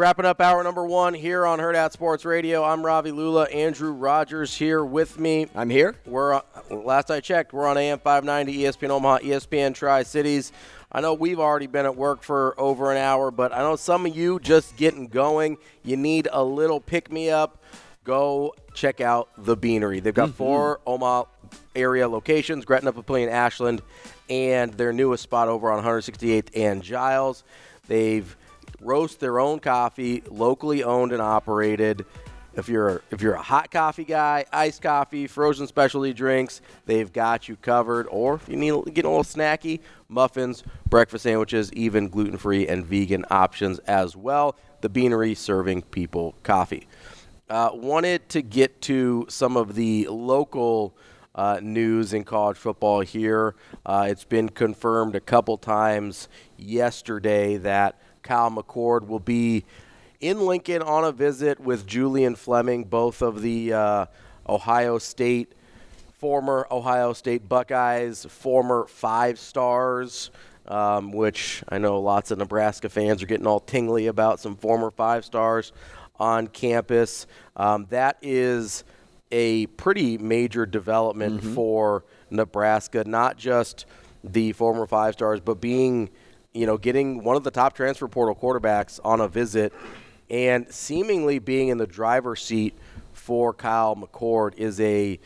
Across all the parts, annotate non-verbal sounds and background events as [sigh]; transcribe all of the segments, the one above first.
Wrapping up hour number one here on Hurrdat Sports Radio. I'm Ravi Lulla. Andrew Rogers here with me. I'm here. We're uh, last I checked, we're on AM 590, ESPN Omaha, ESPN Tri Cities. I know we've already been at work for over an hour, but I know some of you just getting going. You need a little pick me up. Go check out the Beanery. They've got Mm-hmm. four Omaha area locations: Gretna, Papillion, Ashland, and their newest spot over on 168th and Giles. They've roast their own coffee, locally owned and operated. If you're if you're a hot coffee guy, iced coffee, frozen specialty drinks, they've got you covered. Or if you need get a little snacky, muffins, breakfast sandwiches, even gluten-free and vegan options as well. The Beanery serving people coffee. Uh, wanted to get to some of the local uh, news in college football here. Uh, it's been confirmed a couple times yesterday that Kyle McCord will be in Lincoln on a visit with Julian Fleming, both of the uh, Ohio State former Ohio State Buckeyes, former five stars, um, which I know lots of Nebraska fans are getting all tingly about some former five stars on campus. Um, that is a pretty major development for Nebraska, not just the former five stars, but being, you know, getting one of the top transfer portal quarterbacks on a visit and seemingly being in the driver's seat for Kyle McCord is a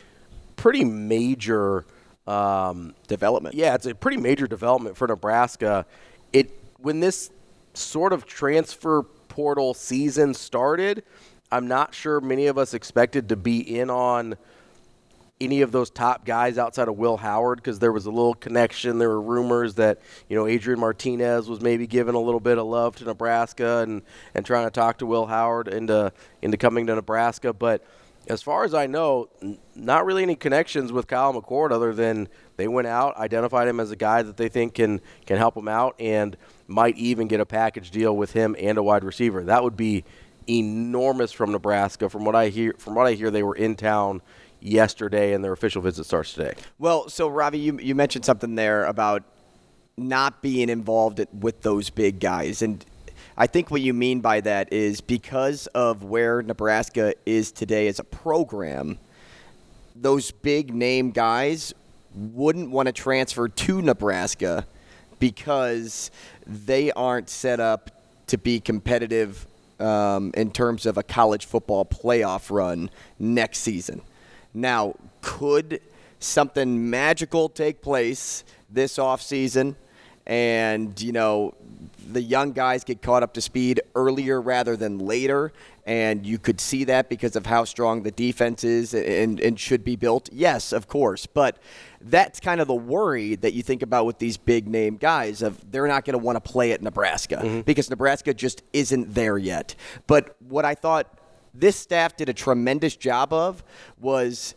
pretty major um, Development. yeah, it's a pretty major development for Nebraska. It when this sort of transfer portal season started, I'm not sure many of us expected to be in on any of those top guys outside of Will Howard because there was a little connection. There were rumors that you know Adrian Martinez was maybe giving a little bit of love to Nebraska and and trying to talk to Will Howard into into coming to Nebraska, but. As far as I know, n- not really any connections with Kyle McCord other than they went out, identified him as a guy that they think can can help him out, and might even get a package deal with him and a wide receiver. That would be enormous from Nebraska. From what I hear, from what I hear, they were in town yesterday, and their official visit starts today. Well, so Ravi, you you mentioned something there about not being involved with those big guys, and I think what you mean by that is because of where Nebraska is today as a program, those big name guys wouldn't want to transfer to Nebraska because they aren't set up to be competitive um, in terms of a college football playoff run next season. Now, could something magical take place this offseason and, you know, the young guys get caught up to speed earlier rather than later, and you could see that because of how strong the defense is and, and should be built. Yes, of course, but that's kind of the worry that you think about with these big name guys of they're not going to want to play at Nebraska mm-hmm. because Nebraska just isn't there yet. But what I thought this staff did a tremendous job of was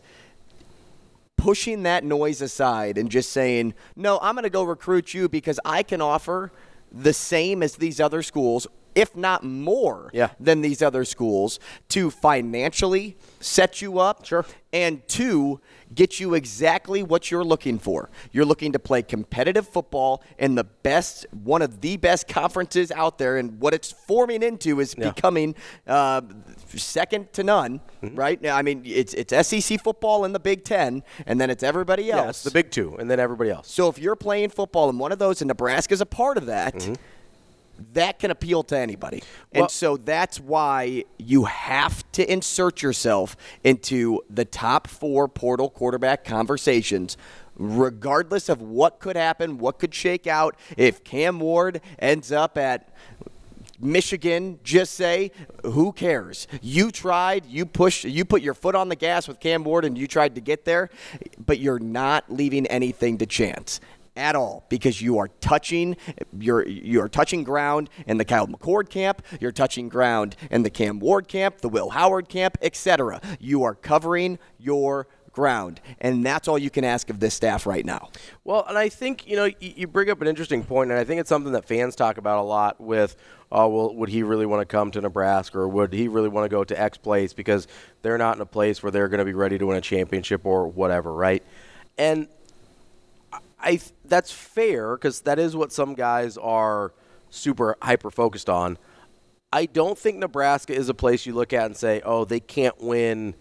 pushing that noise aside and just saying, no, I'm going to go recruit you because I can offer the same as these other schools, if not more Yeah. than these other schools, to financially set you up. Sure. And to get you exactly what you're looking for. You're looking to play competitive football in the best, one of the best conferences out there, and what it's forming into is Yeah. becoming uh, second to none. Mm-hmm. Right? I mean, it's it's SEC football in the Big Ten, and then it's everybody else. Yeah, it's the big two, and then everybody else. So if you're playing football in one of those, and Nebraska's a part of that, that can appeal to anybody. Well- and so that's why you have to insert yourself into the top four portal quarterback conversations. Regardless of what could happen, what could shake out, if Cam Ward ends up at Michigan just say, who cares? You tried, you pushed, you put your foot on the gas with Cam Ward and you tried to get there, but you're not leaving anything to chance at all because you are touching you're you're touching ground in the Kyle McCord camp, you're touching ground in the Cam Ward camp, the Will Howard camp, etc. You are covering your ground, and that's all you can ask of this staff right now. Well, and I think you know you bring up an interesting point, and I think it's something that fans talk about a lot with oh, well, would he really want to come to Nebraska or would he really want to go to X place because they're not in a place where they're going to be ready to win a championship or whatever, right? And I that's fair because that is what some guys are super hyper focused on. I don't think Nebraska is a place you look at and say, oh, they can't win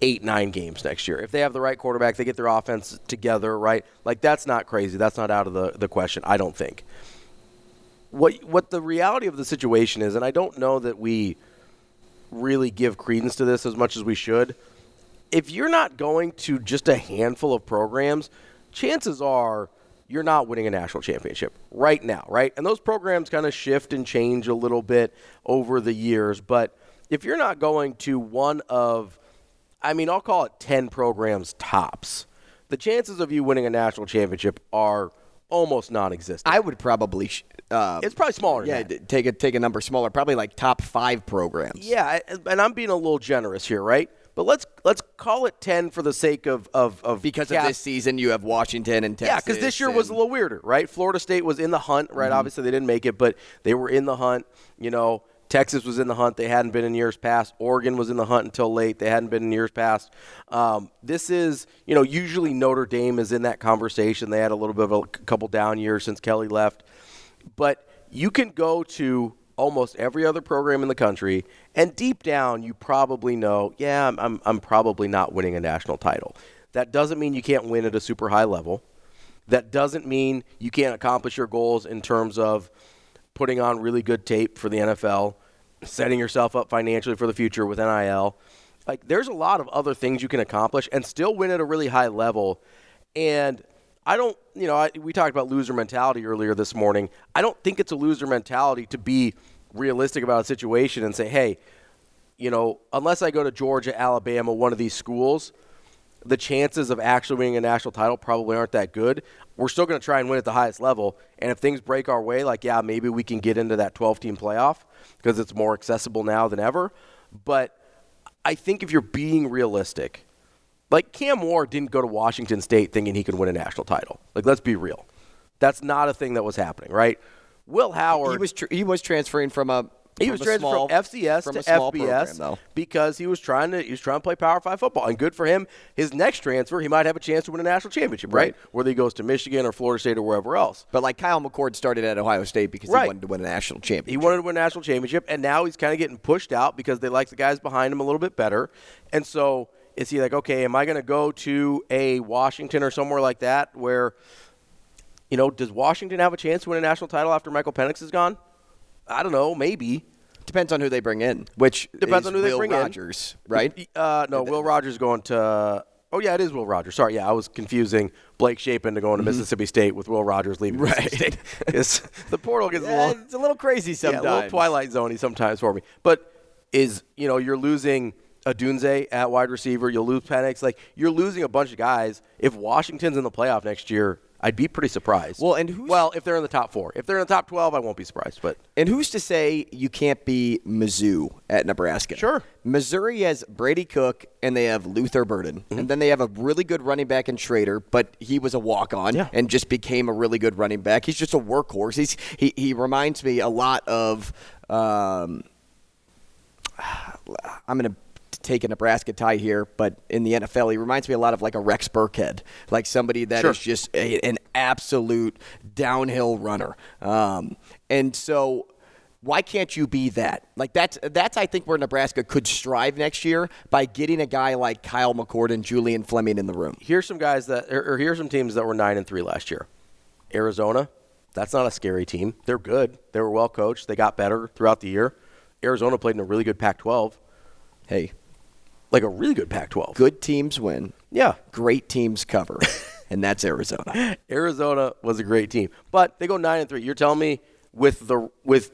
eight, nine games next year. If they have the right quarterback, they get their offense together, right? Like that's not crazy. That's not out of the, the question, I don't think what what the reality of the situation is, and I don't know that we really give credence to this as much as we should. If you're not going to just a handful of programs, chances are you're not winning a national championship right now, right? And those programs kind of shift and change a little bit over the years, but if you're not going to one of I mean, I'll call it 10 programs tops. The chances of you winning a national championship are almost non-existent. I would probably uh, it's probably smaller. Yeah, take a take a number smaller, probably like top five programs. Yeah, and I'm being a little generous here, right? But let's let's call it ten for the sake of of, of because cap. of this season you have Washington and Texas. Yeah, because this year was a little weirder, right? Florida State was in the hunt, right? Mm-hmm. Obviously they didn't make it, but they were in the hunt. You know, Texas was in the hunt. They hadn't been in years past. Oregon was in the hunt until late. They hadn't been in years past. Um, this is, you know, usually Notre Dame is in that conversation. They had a little bit of a couple down years since Kelly left. But you can go to almost every other program in the country, and deep down, you probably know, yeah, I'm, I'm, I'm probably not winning a national title. That doesn't mean you can't win at a super high level. That doesn't mean you can't accomplish your goals in terms of putting on really good tape for the NFL, setting yourself up financially for the future with NIL. Like, there's a lot of other things you can accomplish and still win at a really high level. And I don't, you know, I, we talked about loser mentality earlier this morning. I don't think it's a loser mentality to be realistic about a situation and say, hey, you know, unless I go to Georgia, Alabama, one of these schools, the chances of actually winning a national title probably aren't that good. We're still going to try and win at the highest level. And if things break our way, like, yeah, maybe we can get into that 12 team playoff because it's more accessible now than ever. But I think if you're being realistic, like Cam Ward didn't go to Washington State thinking he could win a national title. Like let's be real. That's not a thing that was happening, right? Will Howard he was tr- he was transferring from a he was transferred from FCS from to FBS program, because he was trying to he was trying to play Power Five football, and good for him. His next transfer, he might have a chance to win a national championship, right? right? Whether he goes to Michigan or Florida State or wherever else. But like Kyle McCord started at Ohio State because right. he wanted to win a national championship. He wanted to win a national championship, and now he's kind of getting pushed out because they like the guys behind him a little bit better, and so is he like, okay, am I going to go to a Washington or somewhere like that where, you know, does Washington have a chance to win a national title after Michael Penix is gone? I don't know, maybe. Depends on who they bring in, which depends on who Will they bring Rogers, in. right? Uh, no, Will Rogers going to. Oh yeah, it is Will Rogers. Sorry, yeah, I was confusing Blake Shapen to going to mm-hmm. Mississippi State with Will Rogers leaving right. Mississippi State. [laughs] [laughs] the portal gets yeah, a little. It's a little crazy sometimes. Yeah, a little twilight zoney sometimes for me. But is you know you're losing Odunze at wide receiver. You'll lose Penix. Like you're losing a bunch of guys. If Washington's in the playoff next year, I'd be pretty surprised. Well, and who's, well, if they're in the top four, if they're in the top twelve, I won't be surprised. But and who's to say you can't be Mizzou at Nebraska? Sure. Missouri has Brady Cook and they have Luther Burden, mm-hmm. and then they have a really good running back in Schrader, but he was a walk on yeah. and just became a really good running back. He's just a workhorse. He's he he reminds me a lot of. Um, [sighs] I'm to take a Nebraska tie here, but in the NFL, he reminds me a lot of like a Rex Burkhead, like somebody that sure. is just a, an absolute downhill runner. Um, and so why can't you be that? Like that's that's I think where Nebraska could strive next year by getting a guy like Kyle McCord and Julian Fleming in the room. Here's some guys that or here's some teams that were nine and three last year. Arizona, that's not a scary team. They're good. They were well coached. They got better throughout the year. Arizona played in a really good Pac-12. Hey, like a really good Pac-12. Good teams win. Yeah. Great teams cover. [laughs] and that's Arizona. Arizona was a great team. But they go 9 and 3. You're telling me with the with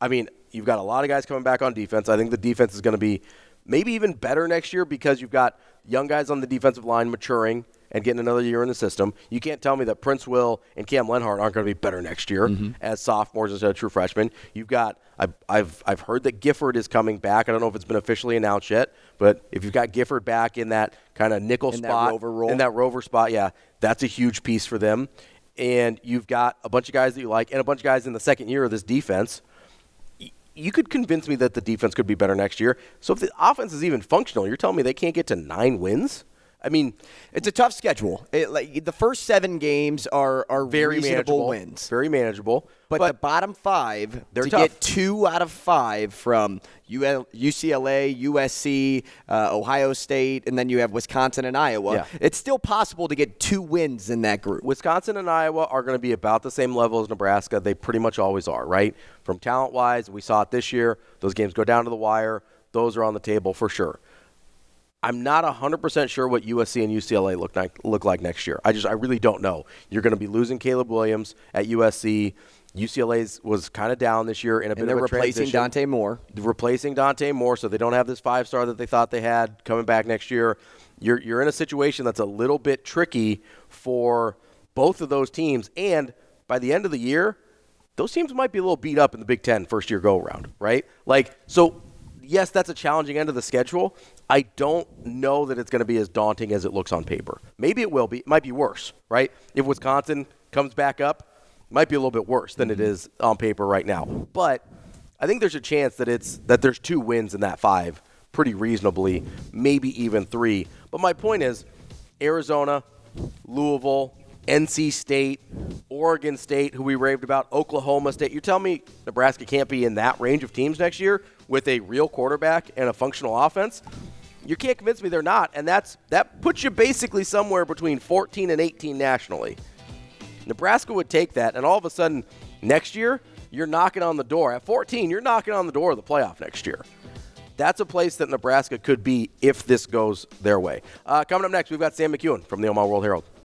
I mean, you've got a lot of guys coming back on defense. I think the defense is going to be maybe even better next year because you've got young guys on the defensive line maturing and getting another year in the system. You can't tell me that Princewill and Cam Lenhardt aren't going to be better next year mm-hmm. as sophomores instead of true freshmen. You've got I've, I've I've heard that Gifford is coming back. I don't know if it's been officially announced yet, but if you've got Gifford back in that kind of nickel in spot, in that rover spot, yeah, that's a huge piece for them. And you've got a bunch of guys that you like, and a bunch of guys in the second year of this defense you could convince me that the defense could be better next year. So if the offense is even functional, you're telling me they can't get to nine wins? I mean, it's a tough schedule. It, like, the first seven games are are very manageable wins, very manageable. But, but the bottom five, they're to tough. get two out of five from UCLA, USC, uh, Ohio State, and then you have Wisconsin and Iowa. Yeah. It's still possible to get two wins in that group. Wisconsin and Iowa are going to be about the same level as Nebraska. They pretty much always are, right? From talent wise, we saw it this year. Those games go down to the wire. Those are on the table for sure. I'm not 100% sure what USC and UCLA look like, look like next year. I just I really don't know. You're going to be losing Caleb Williams at USC. UCLA's was kind of down this year in a and bit they're of a replacing transition. Dante Moore. Replacing Dante Moore, so they don't have this five star that they thought they had coming back next year. You're you're in a situation that's a little bit tricky for both of those teams, and by the end of the year, those teams might be a little beat up in the Big Ten first year go around, right? Like so. Yes, that's a challenging end of the schedule, I don't know that it's going to be as daunting as it looks on paper. Maybe it will be. It might be worse, right? If Wisconsin comes back up, it might be a little bit worse than it mm-hmm. is on paper right now. But I think there's a chance that it's that there's two wins in that five pretty reasonably, maybe even three. But my point is Arizona, Louisville, NC State, Oregon State, who we raved about, Oklahoma State. You're telling me Nebraska can't be in that range of teams next year with a real quarterback and a functional offense? You can't convince me they're not, and that's that puts you basically somewhere between 14 and 18 nationally. Nebraska would take that, and all of a sudden, next year, you're knocking on the door. At 14, you're knocking on the door of the playoff next year. That's a place that Nebraska could be if this goes their way. Uh, coming up next, we've got Sam McKewon from the Omaha World Herald.